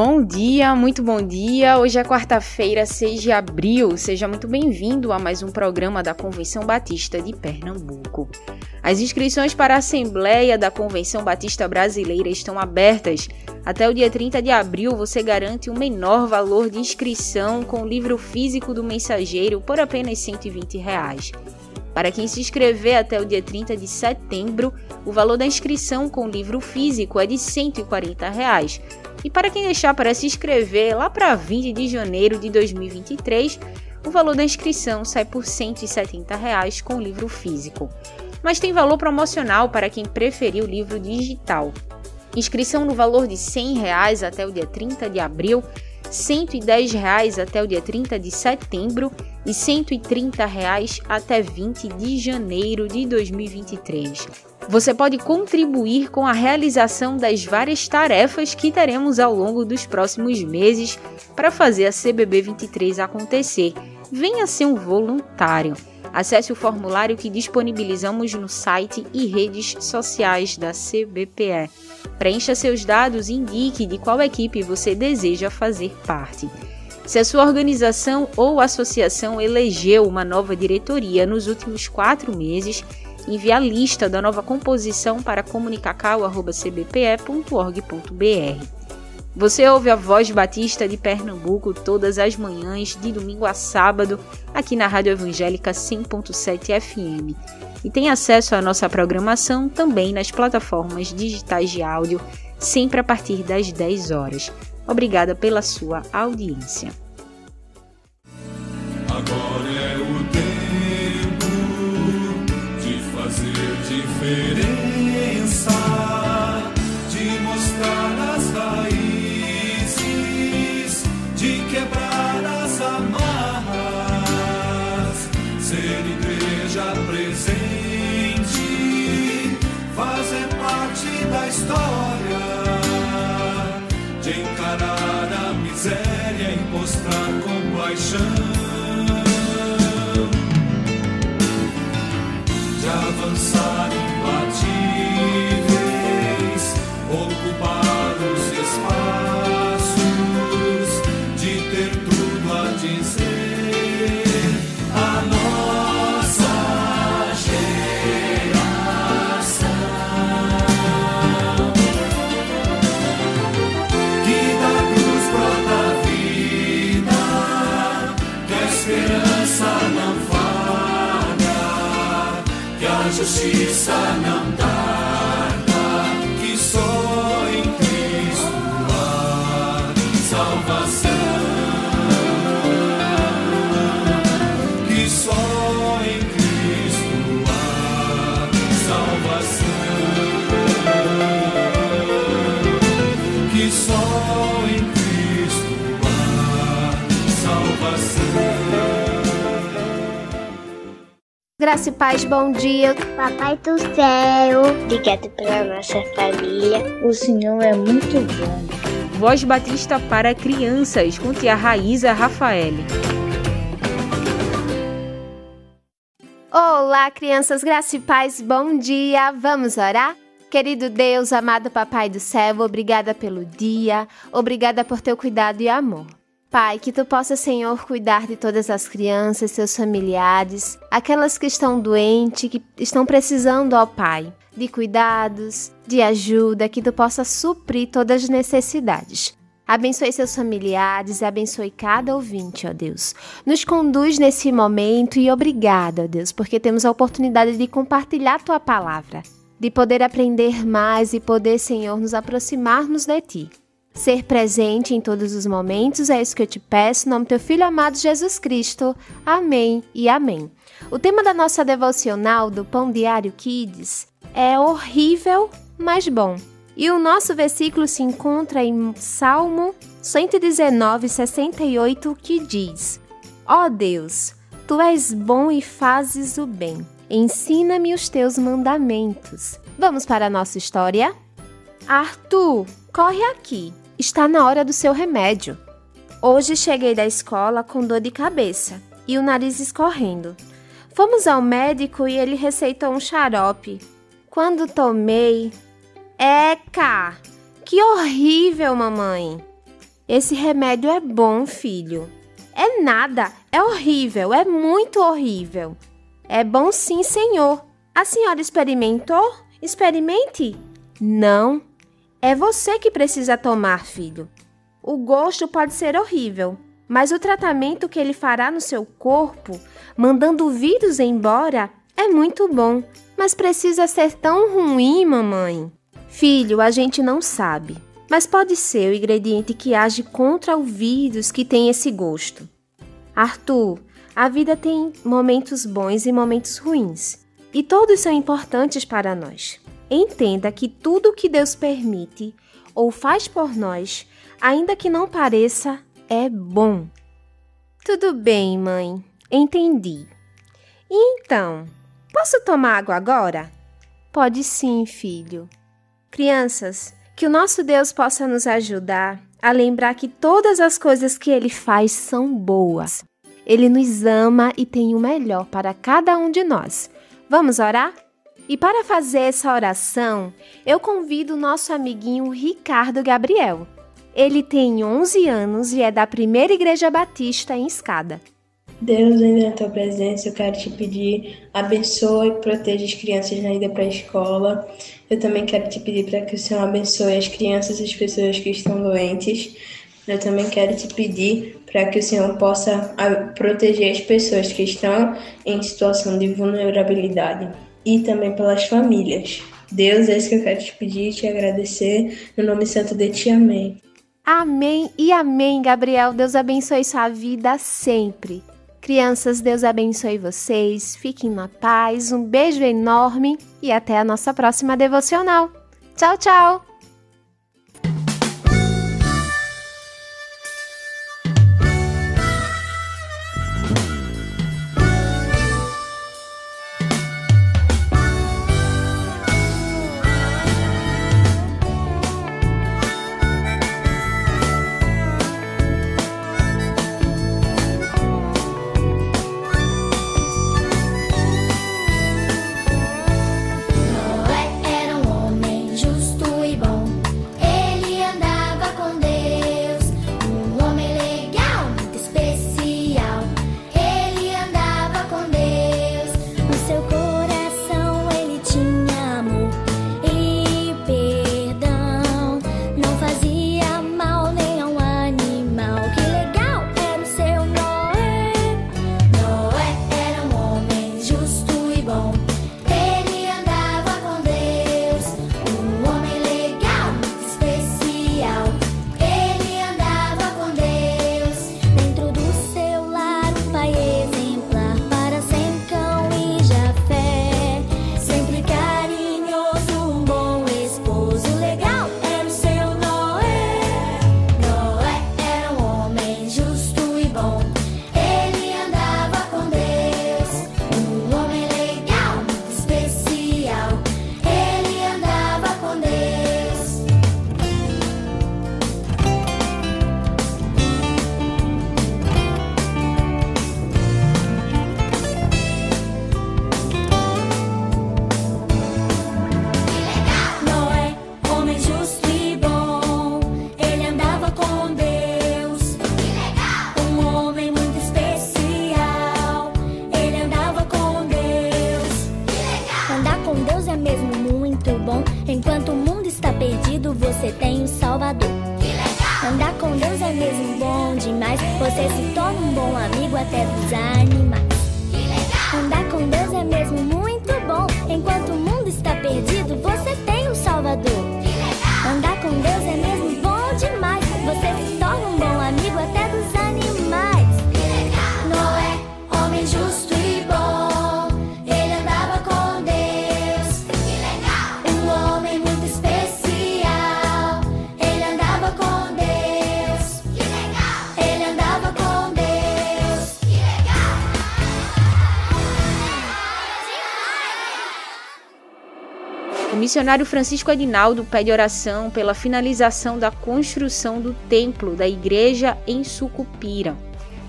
Bom dia, muito bom dia. Hoje é quarta-feira, 6 de abril. Seja muito bem-vindo a mais um programa da Convenção Batista de Pernambuco. As inscrições para a Assembleia da Convenção Batista Brasileira estão abertas. Até o dia 30 de abril você garante um menor valor de inscrição com o livro físico do mensageiro por apenas 120 reais. Para quem se inscrever até o dia 30 de setembro, o valor da inscrição com livro físico é de 140 reais. E para quem deixar para se inscrever lá para 20 de janeiro de 2023, o valor da inscrição sai por 170 reais com livro físico mas tem valor promocional para quem preferir o livro digital. Inscrição no valor de 100 reais até o dia 30 de abril, 110 reais até o dia 30 de setembro e 130 reais até 20 de janeiro de 2023. Você pode contribuir com a realização das várias tarefas que teremos ao longo dos próximos meses para fazer a CBB 23 acontecer. Venha ser um voluntário. Acesse o formulário que disponibilizamos no site e redes sociais da CBPE. Preencha seus dados e indique de qual equipe você deseja fazer parte. Se a sua organização ou associação elegeu uma nova diretoria nos últimos quatro meses, envie a lista da nova composição para comunicacau.cbpe.org.br. Você ouve a Voz Batista de Pernambuco todas as manhãs, de domingo a sábado, aqui na Rádio Evangélica 100.7 FM. E tem acesso à nossa programação também nas plataformas digitais de áudio, sempre a partir das 10 horas. Obrigada pela sua audiência. Agora é o diferença, dizer que a justiça não Graça e paz, bom dia. Papai do céu, obrigado pela nossa família. O Senhor é muito bom. Voz Batista para crianças, com tia Raíza Rafael. Olá, crianças, graça e paz, bom dia. Vamos orar? Querido Deus, amado Papai do céu, obrigada pelo dia, obrigada por teu cuidado e amor. Pai, que tu possa, Senhor, cuidar de todas as crianças, seus familiares, aquelas que estão doentes, que estão precisando, ó Pai, de cuidados, de ajuda, que tu possa suprir todas as necessidades. Abençoe seus familiares, abençoe cada ouvinte, ó Deus. Nos conduz nesse momento e obrigada, ó Deus, porque temos a oportunidade de compartilhar tua palavra, de poder aprender mais e poder, Senhor, nos aproximarmos de ti. Ser presente em todos os momentos, é isso que eu te peço, em nome do teu filho amado Jesus Cristo. Amém e amém. O tema da nossa devocional do Pão Diário Kids é horrível, mas bom. E o nosso versículo se encontra em Salmo 119, 68, que diz: Ó oh Deus, tu és bom e fazes o bem. Ensina-me os teus mandamentos. Vamos para a nossa história? Arthur, corre aqui. Está na hora do seu remédio. Hoje cheguei da escola com dor de cabeça e o nariz escorrendo. Fomos ao médico e ele receitou um xarope. Quando tomei. Eca! Que horrível, mamãe! Esse remédio é bom, filho. É nada, é horrível, é muito horrível. É bom sim, senhor. A senhora experimentou? Experimente? Não. É você que precisa tomar, filho. O gosto pode ser horrível, mas o tratamento que ele fará no seu corpo, mandando o vírus embora, é muito bom. Mas precisa ser tão ruim, mamãe? Filho, a gente não sabe, mas pode ser o ingrediente que age contra o vírus que tem esse gosto. Arthur, a vida tem momentos bons e momentos ruins, e todos são importantes para nós. Entenda que tudo que Deus permite ou faz por nós, ainda que não pareça, é bom. Tudo bem, mãe, entendi. E então, posso tomar água agora? Pode sim, filho. Crianças, que o nosso Deus possa nos ajudar a lembrar que todas as coisas que Ele faz são boas. Ele nos ama e tem o melhor para cada um de nós. Vamos orar? E para fazer essa oração, eu convido o nosso amiguinho Ricardo Gabriel. Ele tem 11 anos e é da Primeira Igreja Batista em Escada. Deus, ainda na tua presença, eu quero te pedir, abençoe e proteja as crianças na ida para a escola. Eu também quero te pedir para que o Senhor abençoe as crianças e as pessoas que estão doentes. Eu também quero te pedir para que o Senhor possa proteger as pessoas que estão em situação de vulnerabilidade e também pelas famílias. Deus, é isso que eu quero te pedir e te agradecer. No nome santo de ti, amém. Amém e amém, Gabriel. Deus abençoe sua vida sempre. Crianças, Deus abençoe vocês. Fiquem na paz. Um beijo enorme e até a nossa próxima devocional. Tchau, tchau! Missionário Francisco Adinaldo pede oração pela finalização da construção do templo da igreja em Sucupira.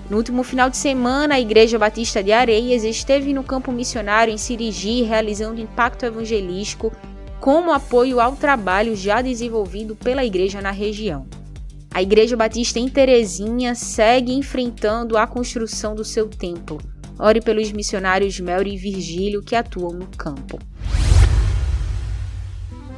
No último final de semana, a Igreja Batista de Areias esteve no campo missionário em Sirigi, realizando impacto evangelístico como apoio ao trabalho já desenvolvido pela igreja na região. A Igreja Batista em Terezinha segue enfrentando a construção do seu templo. Ore pelos missionários Melry e Virgílio que atuam no campo.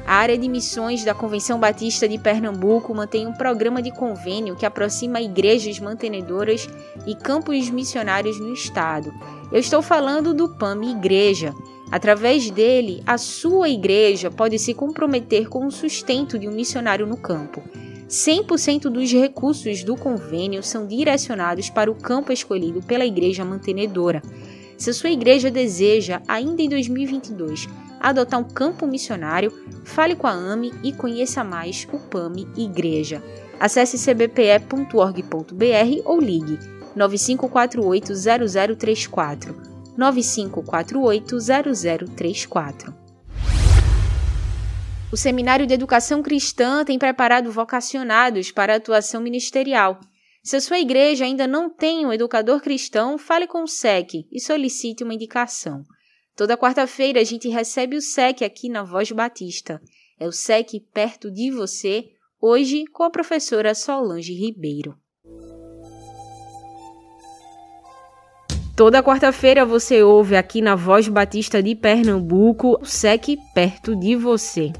A área de missões da Convenção Batista de Pernambuco mantém um programa de convênio que aproxima igrejas mantenedoras e campos missionários no estado. Eu estou falando do PAMI Igreja. Através dele, a sua igreja pode se comprometer com o sustento de um missionário no campo. 100% dos recursos do convênio são direcionados para o campo escolhido pela igreja mantenedora. Se a sua igreja deseja, ainda em 2022, adotar um campo missionário, fale com a AME e conheça mais o PAMI Igreja. Acesse cbpe.org.br ou ligue 95480034 95480034. O Seminário de Educação Cristã tem preparado vocacionados para atuação ministerial. Se a sua igreja ainda não tem um educador cristão, fale com o SEC e solicite uma indicação. Toda quarta-feira a gente recebe o SEC aqui na Voz Batista. É o SEC perto de você, hoje com a professora Solange Ribeiro. Toda quarta-feira você ouve aqui na Voz Batista de Pernambuco o SEC perto de você.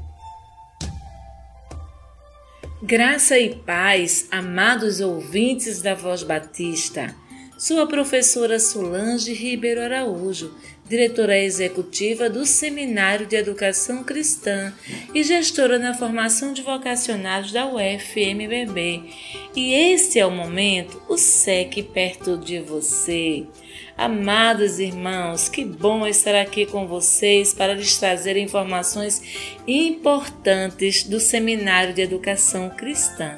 Graça e paz, amados ouvintes da Voz Batista. Sou a professora Solange Ribeiro Araújo, diretora executiva do Seminário de Educação Cristã e gestora na formação de vocacionados da UFMBB. E este é o momento, o SEC perto de você. Amados irmãos, que bom estar aqui com vocês para lhes trazer informações importantes do Seminário de Educação Cristã.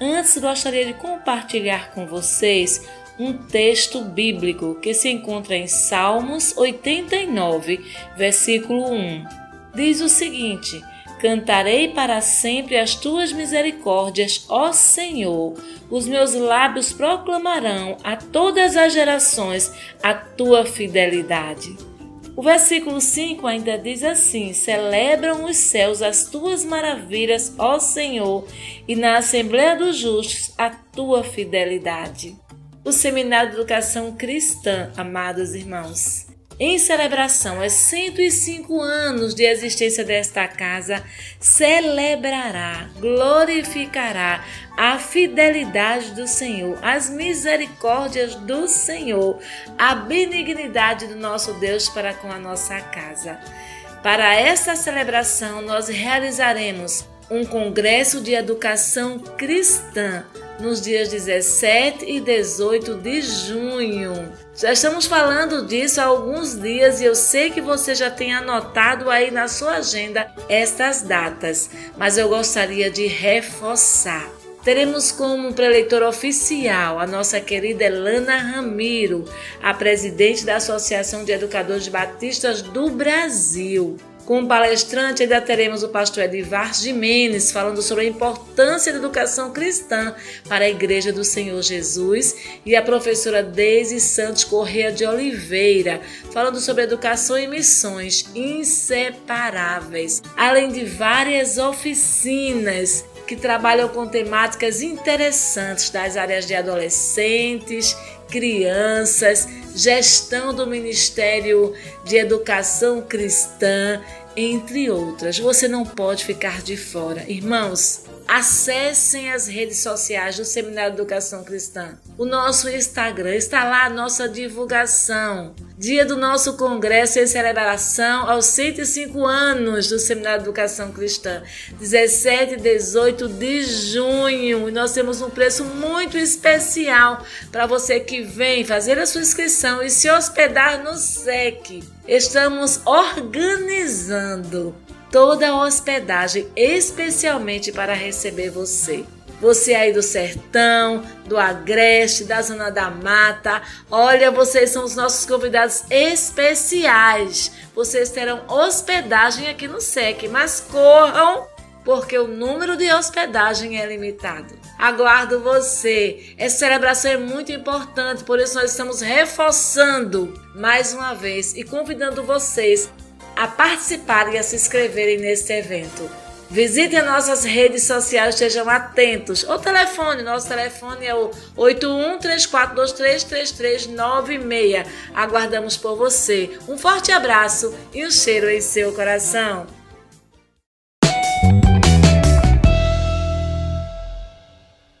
Antes, gostaria de compartilhar com vocês um texto bíblico que se encontra em Salmos 89, versículo 1. Diz o seguinte: Cantarei para sempre as tuas misericórdias, ó Senhor. Os meus lábios proclamarão a todas as gerações a tua fidelidade. O versículo 5 ainda diz assim: Celebram os céus as tuas maravilhas, ó Senhor, e na Assembleia dos Justos a tua fidelidade. O Seminário de Educação Cristã, amados irmãos, em celebração aos 105 anos de existência desta casa, celebrará, glorificará a fidelidade do Senhor, as misericórdias do Senhor, a benignidade do nosso Deus para com a nossa casa. Para esta celebração, nós realizaremos um congresso de educação cristã nos dias 17 e 18 de junho. Já estamos falando disso há alguns dias e eu sei que você já tem anotado aí na sua agenda estas datas, mas eu gostaria de reforçar. Teremos como preleitor oficial a nossa querida Elana Ramiro, a presidente da Associação de Educadores Batistas do Brasil. Como palestrante, ainda teremos o pastor Edivar Jimenez falando sobre a importância da educação cristã para a Igreja do Senhor Jesus e a professora Deise Santos Correia de Oliveira falando sobre educação e missões inseparáveis, além de várias oficinas que trabalham com temáticas interessantes das áreas de adolescentes, crianças, gestão do Ministério de Educação Cristã, entre outras. Você não pode ficar de fora. Irmãos, acessem as redes sociais do Seminário Educação Cristã. O nosso Instagram está lá a nossa divulgação. Dia do nosso congresso em celebração aos 105 anos do Seminário Educação Cristã, 17 e 18 de junho. E nós temos um preço muito especial para você que vem fazer a sua inscrição e se hospedar no SEC. Estamos organizando toda a hospedagem especialmente para receber você. Você aí do sertão, do agreste, da zona da mata, olha, vocês são os nossos convidados especiais. Vocês terão hospedagem aqui no SEC, mas corram porque o número de hospedagem é limitado. Aguardo você. Essa celebração é muito importante, por isso nós estamos reforçando mais uma vez e convidando vocês a participarem e a se inscreverem neste evento. Visitem nossas redes sociais, estejam atentos. O telefone, nosso telefone é o 8134233396. Aguardamos por você. Um forte abraço e um cheiro em seu coração.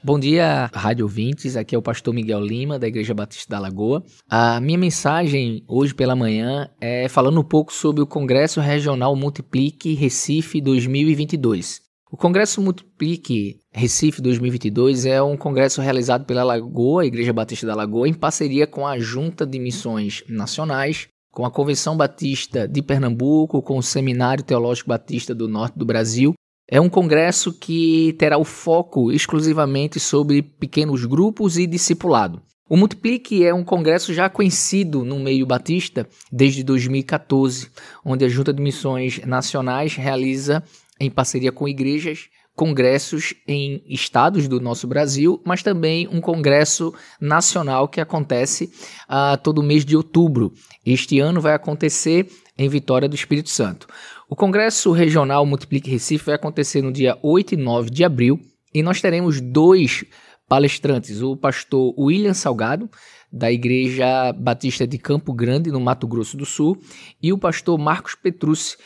Bom dia, rádio ouvintes. Aqui é o pastor Miguel Lima, da Igreja Batista da Lagoa. A minha mensagem hoje pela manhã é falando um pouco sobre o Congresso Regional Multiplique Recife 2022. O Congresso Multiplique Recife 2022 é um congresso realizado pela Lagoa, Igreja Batista da Lagoa, em parceria com a Junta de Missões Nacionais, com a Convenção Batista de Pernambuco, com o Seminário Teológico Batista do Norte do Brasil é um congresso que terá o foco exclusivamente sobre pequenos grupos e discipulado. O Multiplique é um congresso já conhecido no meio batista desde 2014, onde a Junta de Missões Nacionais realiza, em parceria com igrejas, congressos em estados do nosso Brasil, mas também um congresso nacional que acontece uh, todo mês de outubro. Este ano vai acontecer em Vitória do Espírito Santo. O Congresso Regional Multiplique Recife vai acontecer no dia 8 e 9 de abril e nós teremos dois palestrantes, o pastor William Salgado, da Igreja Batista de Campo Grande, no Mato Grosso do Sul, e o pastor Marcos Petrucci,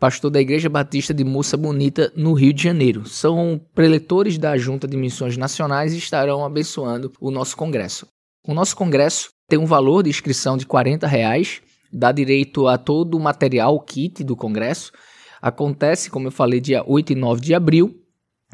pastor da Igreja Batista de Moça Bonita, no Rio de Janeiro. São preletores da Junta de Missões Nacionais e estarão abençoando o nosso congresso. O nosso congresso tem um valor de inscrição de 40 reais dá direito a todo o material, o kit do Congresso. Acontece, como eu falei, dia 8 e 9 de abril.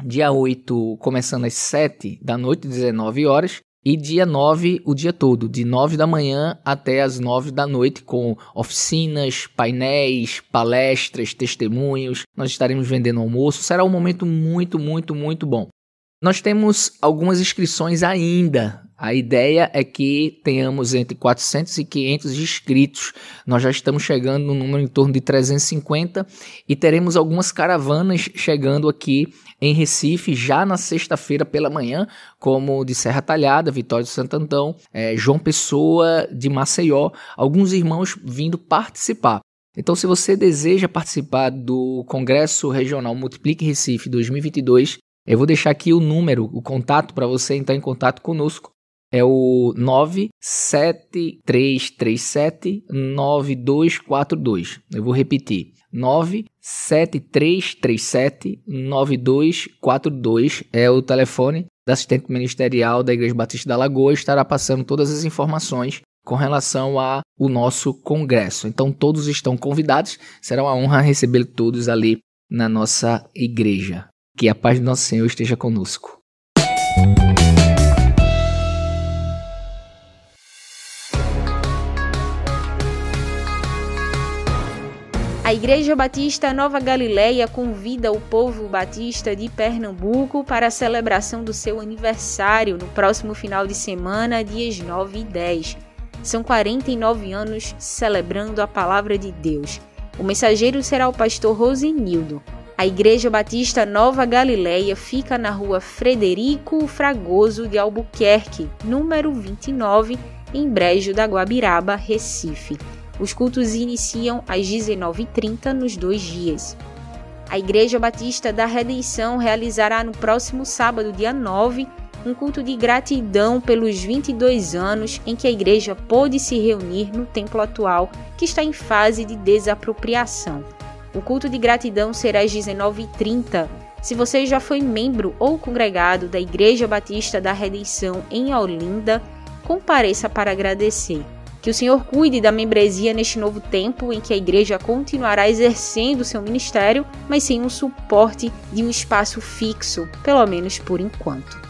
Dia 8 começando às 7 da noite, 19 horas. E dia 9, o dia todo, de 9 da manhã até as 9 da noite, com oficinas, painéis, palestras, testemunhos. Nós estaremos vendendo almoço. Será um momento muito, muito, muito bom. Nós temos algumas inscrições ainda a ideia é que tenhamos entre 400 e 500 inscritos. Nós já estamos chegando no número em torno de 350 e teremos algumas caravanas chegando aqui em Recife já na sexta-feira pela manhã, como de Serra Talhada, Vitória de Santo Antão, é, João Pessoa de Maceió, alguns irmãos vindo participar. Então, se você deseja participar do Congresso Regional Multiplique Recife 2022, eu vou deixar aqui o número, o contato para você entrar em contato conosco é o 973379242. Eu vou repetir. 973379242 é o telefone da assistente ministerial da Igreja Batista da Lagoa estará passando todas as informações com relação ao nosso congresso. Então todos estão convidados, será uma honra receber todos ali na nossa igreja. Que a paz do nosso Senhor esteja conosco. A Igreja Batista Nova Galileia convida o povo batista de Pernambuco para a celebração do seu aniversário no próximo final de semana, dias 9 e 10. São 49 anos celebrando a palavra de Deus. O mensageiro será o pastor Rosenildo. A Igreja Batista Nova Galileia fica na rua Frederico Fragoso de Albuquerque, número 29, em Brejo da Guabiraba, Recife. Os cultos iniciam às 19h30 nos dois dias. A Igreja Batista da Redenção realizará no próximo sábado, dia 9, um culto de gratidão pelos 22 anos em que a igreja pôde se reunir no templo atual, que está em fase de desapropriação. O culto de gratidão será às 19h30. Se você já foi membro ou congregado da Igreja Batista da Redenção em Olinda, compareça para agradecer. Que o Senhor cuide da membresia neste novo tempo em que a igreja continuará exercendo seu ministério, mas sem um suporte de um espaço fixo, pelo menos por enquanto.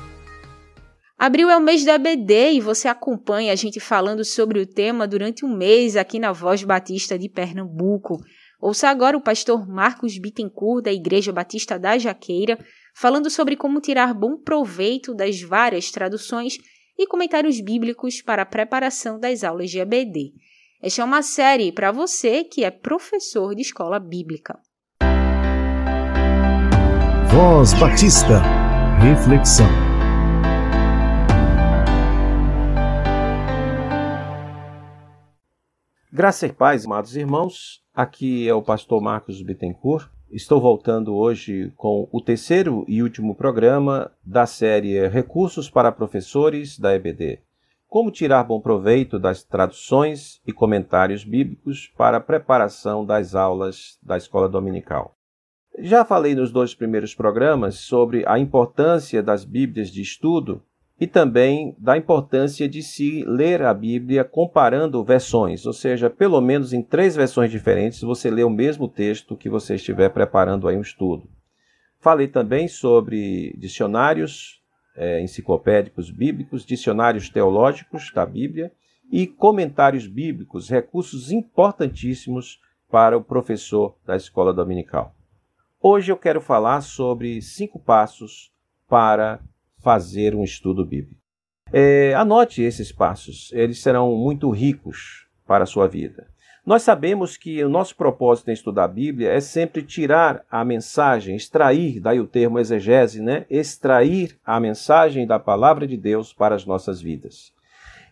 Abril é o mês da BD e você acompanha a gente falando sobre o tema durante um mês aqui na Voz Batista de Pernambuco. Ouça agora o pastor Marcos Bittencourt, da Igreja Batista da Jaqueira, falando sobre como tirar bom proveito das várias traduções e comentários bíblicos para a preparação das aulas de EBD. Esta é uma série para você que é professor de escola bíblica. Voz Batista. Reflexão. Graça e paz, amados irmãos. Aqui é o pastor Marcos Bittencourt. Estou voltando hoje com o terceiro e último programa da série Recursos para Professores da EBD. Como tirar bom proveito das traduções e comentários bíblicos para a preparação das aulas da escola dominical. Já falei nos dois primeiros programas sobre a importância das Bíblias de estudo e também da importância de se ler a Bíblia comparando versões, ou seja, pelo menos em três versões diferentes você lê o mesmo texto que você estiver preparando aí um estudo. Falei também sobre dicionários é, enciclopédicos bíblicos, dicionários teológicos da Bíblia e comentários bíblicos, recursos importantíssimos para o professor da escola dominical. Hoje eu quero falar sobre cinco passos para fazer um estudo bíblico. É, anote esses passos, eles serão muito ricos para a sua vida. Nós sabemos que o nosso propósito em estudar a Bíblia é sempre tirar a mensagem, extrair, daí o termo exegese, né? Extrair a mensagem da palavra de Deus para as nossas vidas.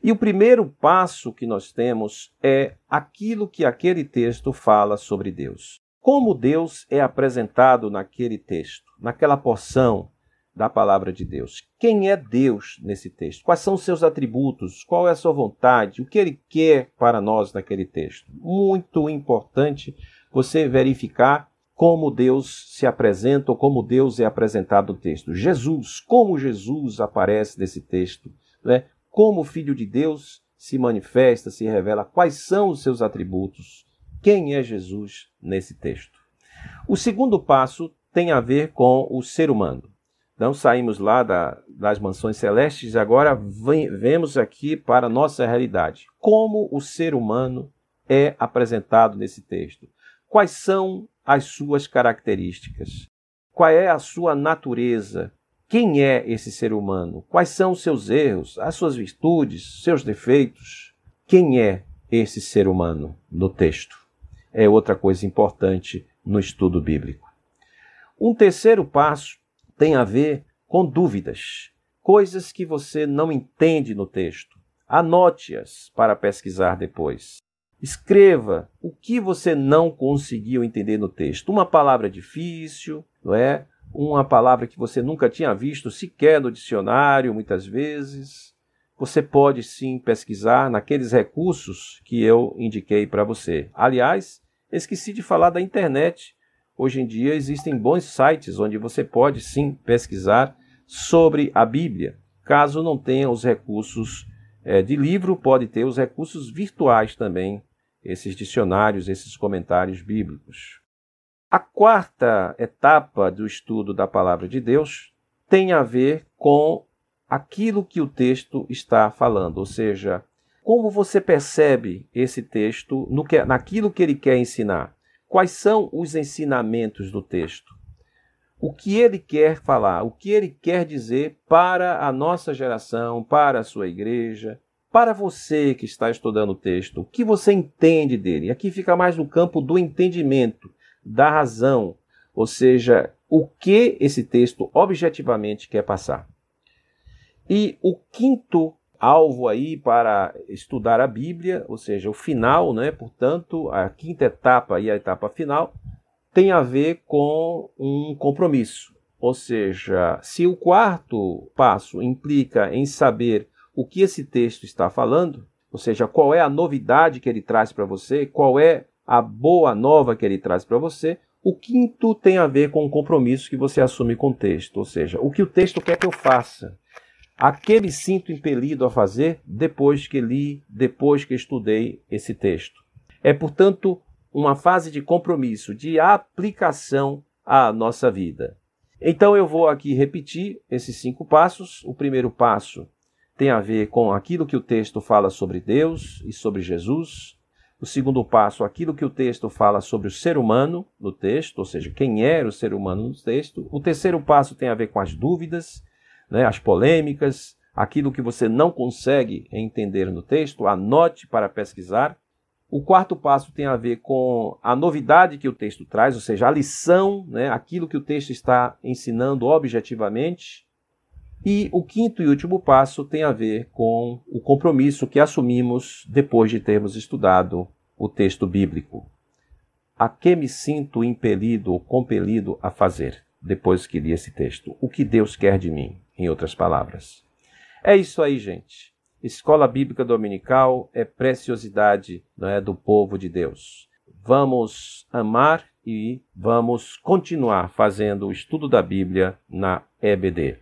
E o primeiro passo que nós temos é aquilo que aquele texto fala sobre Deus. Como Deus é apresentado naquele texto, naquela porção, da palavra de Deus. Quem é Deus nesse texto? Quais são os seus atributos? Qual é a sua vontade? O que ele quer para nós naquele texto? Muito importante você verificar como Deus se apresenta ou como Deus é apresentado no texto. Jesus, como Jesus aparece nesse texto, né? como o Filho de Deus se manifesta, se revela, quais são os seus atributos, quem é Jesus nesse texto. O segundo passo tem a ver com o ser humano. Então saímos lá da, das mansões celestes e agora vem, vemos aqui para a nossa realidade. Como o ser humano é apresentado nesse texto? Quais são as suas características? Qual é a sua natureza? Quem é esse ser humano? Quais são os seus erros, as suas virtudes, seus defeitos? Quem é esse ser humano no texto? É outra coisa importante no estudo bíblico. Um terceiro passo tem a ver com dúvidas, coisas que você não entende no texto. Anote-as para pesquisar depois. Escreva o que você não conseguiu entender no texto. Uma palavra difícil, não é? Uma palavra que você nunca tinha visto sequer no dicionário, muitas vezes. Você pode sim pesquisar naqueles recursos que eu indiquei para você. Aliás, esqueci de falar da internet. Hoje em dia existem bons sites onde você pode sim pesquisar sobre a Bíblia. Caso não tenha os recursos é, de livro, pode ter os recursos virtuais também, esses dicionários, esses comentários bíblicos. A quarta etapa do estudo da palavra de Deus tem a ver com aquilo que o texto está falando, ou seja, como você percebe esse texto no que, naquilo que ele quer ensinar. Quais são os ensinamentos do texto? O que ele quer falar, o que ele quer dizer para a nossa geração, para a sua igreja, para você que está estudando o texto, o que você entende dele? Aqui fica mais no campo do entendimento, da razão, ou seja, o que esse texto objetivamente quer passar. E o quinto alvo aí para estudar a Bíblia, ou seja, o final, né? Portanto, a quinta etapa e a etapa final tem a ver com um compromisso. Ou seja, se o quarto passo implica em saber o que esse texto está falando, ou seja, qual é a novidade que ele traz para você, qual é a boa nova que ele traz para você, o quinto tem a ver com o compromisso que você assume com o texto, ou seja, o que o texto quer que eu faça a que me sinto impelido a fazer depois que li, depois que estudei esse texto. É, portanto, uma fase de compromisso, de aplicação à nossa vida. Então eu vou aqui repetir esses cinco passos. O primeiro passo tem a ver com aquilo que o texto fala sobre Deus e sobre Jesus. O segundo passo, aquilo que o texto fala sobre o ser humano no texto, ou seja, quem era o ser humano no texto. O terceiro passo tem a ver com as dúvidas, né, as polêmicas, aquilo que você não consegue entender no texto, anote para pesquisar. O quarto passo tem a ver com a novidade que o texto traz, ou seja, a lição, né, aquilo que o texto está ensinando objetivamente. E o quinto e último passo tem a ver com o compromisso que assumimos depois de termos estudado o texto bíblico. A que me sinto impelido ou compelido a fazer depois que li esse texto? O que Deus quer de mim, em outras palavras. É isso aí, gente. Escola Bíblica Dominical é preciosidade é, do povo de Deus. Vamos amar e vamos continuar fazendo o estudo da Bíblia na EBD.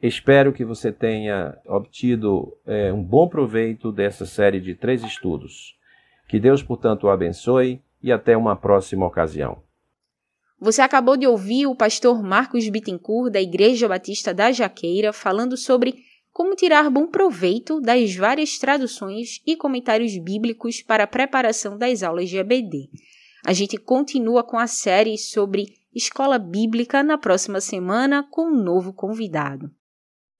Espero que você tenha obtido é, um bom proveito dessa série de três estudos. Que Deus, portanto, o abençoe e até uma próxima ocasião. Você acabou de ouvir o pastor Marcos Bittencourt, da Igreja Batista da Jaqueira, falando sobre como tirar bom proveito das várias traduções e comentários bíblicos para a preparação das aulas de EBD. A gente continua com a série sobre escola bíblica na próxima semana com um novo convidado.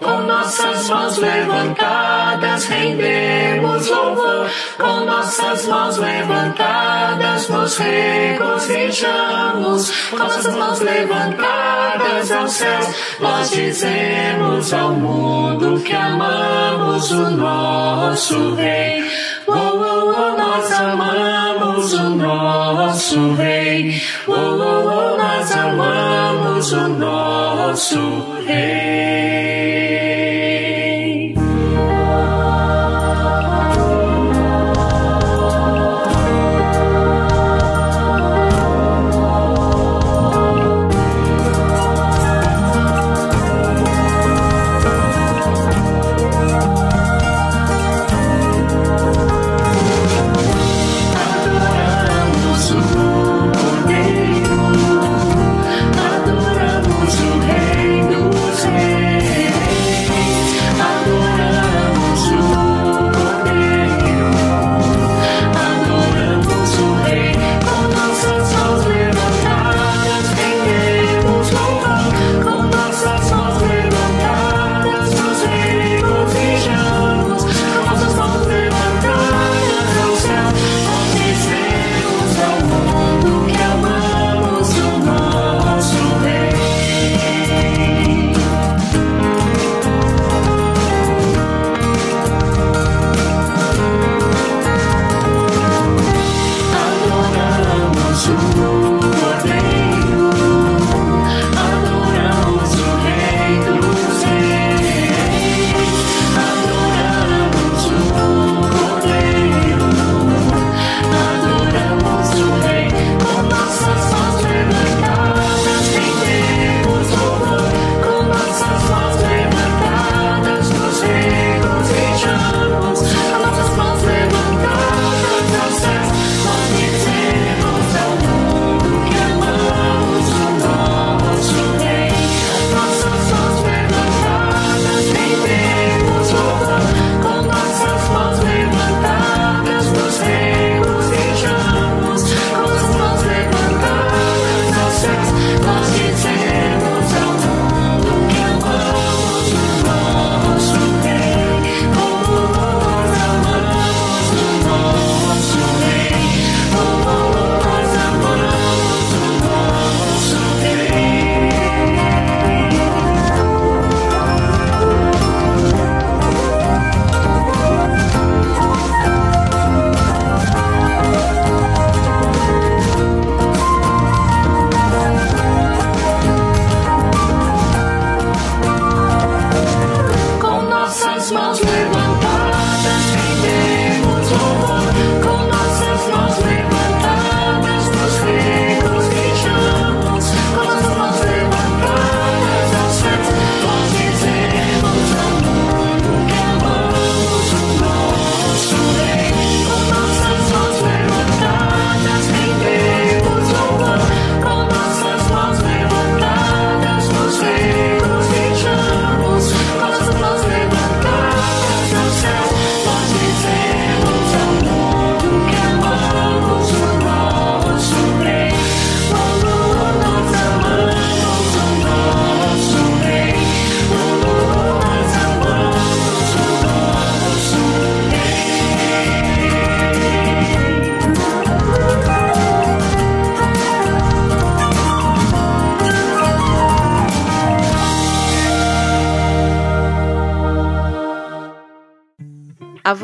Com nossas mãos levantadas, rendemos louvor. Com nossas mãos levantadas, nos regozijamos. Com nossas mãos levantadas aos céus, nós dizemos ao mundo que amamos o nosso Rei. Oh, oh, oh, nós amamos o nosso Rei. Oh, oh, oh, nós amamos o nosso Rei.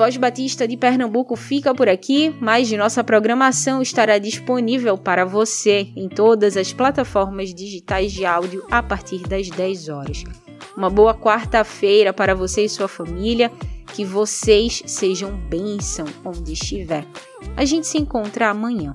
Voz Batista de Pernambuco fica por aqui, mas nossa programação estará disponível para você em todas as plataformas digitais de áudio a partir das 10 horas. Uma boa quarta-feira para você e sua família. Que vocês sejam bênção onde estiver. A gente se encontra amanhã.